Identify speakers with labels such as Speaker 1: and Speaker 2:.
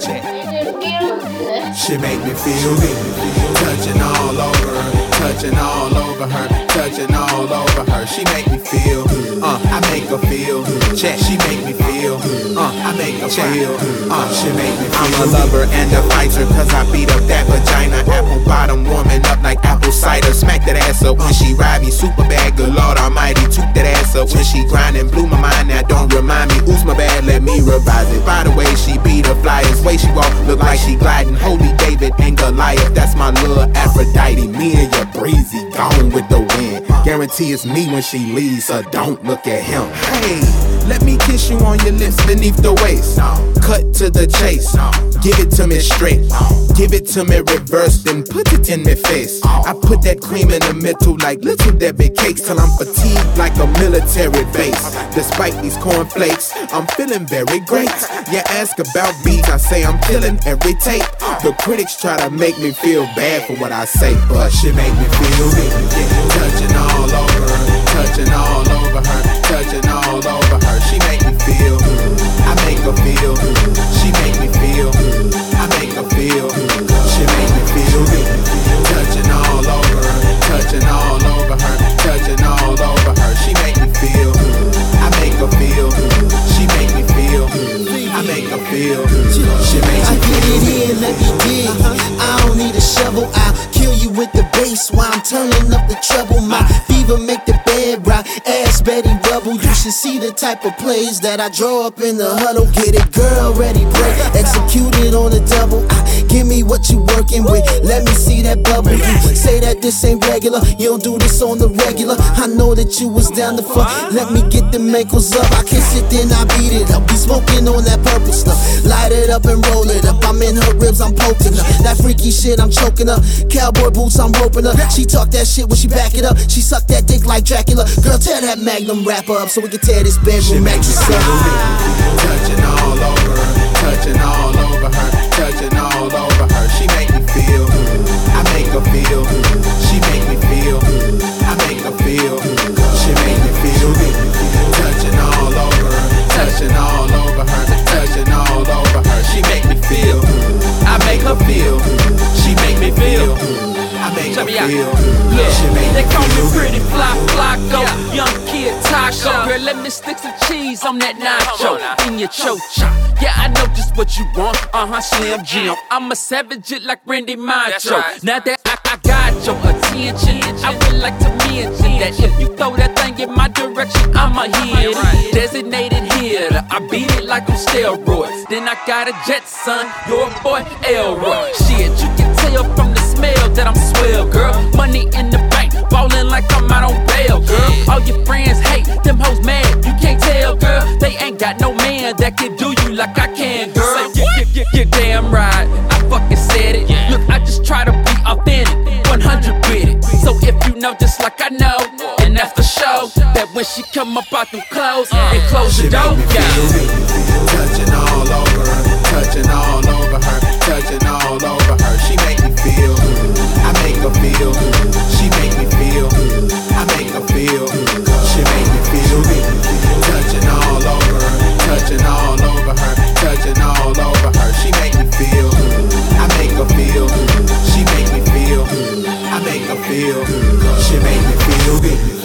Speaker 1: Check. She make me feel good, touching all over her, touching all over her, touching all over her. She make me feel, uh, I make her feel. Check. She make me feel, uh, I make her feel, uh, she make me feel. I'm a lover and a fighter, cause I beat up that vagina. Apple bottom warming up like apple cider. Smack that ass up when she ride me, super bad. Good Lord up when she grinding. Blew my mind, now don't remind me. Oops, my bad, let me revise it. By the way, she beat the flyers, way she walk, look like she gliding. Holy David and Goliath, that's my little Aphrodite. Me and your breezy, gone with the wind. Guarantee it's me when she leaves, so don't look at him. Hey, let me kiss you on your lips beneath the waist. Cut to the chase, give it to me straight. Give it to me reversed and put it in my face. I put that cream in the middle like little Debbie cakes till I'm fatigued like a military base. Despite these cornflakes, I'm feeling very great. You ask about beats, I say I'm killing every tape. The critics try to make me feel bad for what I say, but she make me feel good. She make me feel good. I make her feel good. She make me feel good. Touching all over her, touching all over her, touching all over her. She make me feel good. I make her feel good. She make me feel good. I make her feel good. She make
Speaker 2: I
Speaker 1: me
Speaker 2: get
Speaker 1: feel
Speaker 2: it
Speaker 1: good.
Speaker 2: in, let me dig. I don't need a shovel, I'll kill you with the bass while I'm turning up the treble. My fever make the ass Betty Rubble. You should see the type of plays that I draw up in the huddle. Get it, girl, ready, break. Executed on a double. What you working with, let me see that bubble. You say that this ain't regular, you don't do this on the regular. I know that you was down to fuck, let me get the ankles up. I kiss it, then I beat it up. Be smoking on that purple stuff. Light it up and roll it up. I'm in her ribs, I'm poking her. That freaky shit, I'm choking her. Cowboy boots, I'm roping her. She talk that shit when she back it up. She suck that dick like Dracula. Girl, tear that magnum wrapper up so we can tear this bedroom mattress up.
Speaker 1: Touching all over her, touching all over her, touching all over She make
Speaker 3: they call me pretty
Speaker 1: good.
Speaker 3: fly flaco, young kid taco. Girl, let me stick some cheese on that nacho in your chocha. Yeah, I know just what you want. Uh huh, Slim Jim. I'm a savage it like Randy Macho. Now that I, I got your attention, I would like to mention that if you throw that thing in my direction, I'ma hit. Designated hitter, I beat it like on steroids. Then I got a Jetson, your boy Elroy. Shit, you can tell from the smell that I'm swell, girl. Money in the bank, ballin' like I'm out on bail, girl. All your friends hate, them hoes mad, you can't tell, girl. They ain't got no man that can do you like I can, girl. Yeah, yeah, yeah, yeah, damn right, I fucking said it. Look, I just try to be authentic, 100 with it. So if you know just like I know, then that's for sure. That when she come up out them clothes uh. and close
Speaker 1: She
Speaker 3: the door,
Speaker 1: make
Speaker 3: yeah.
Speaker 1: baby.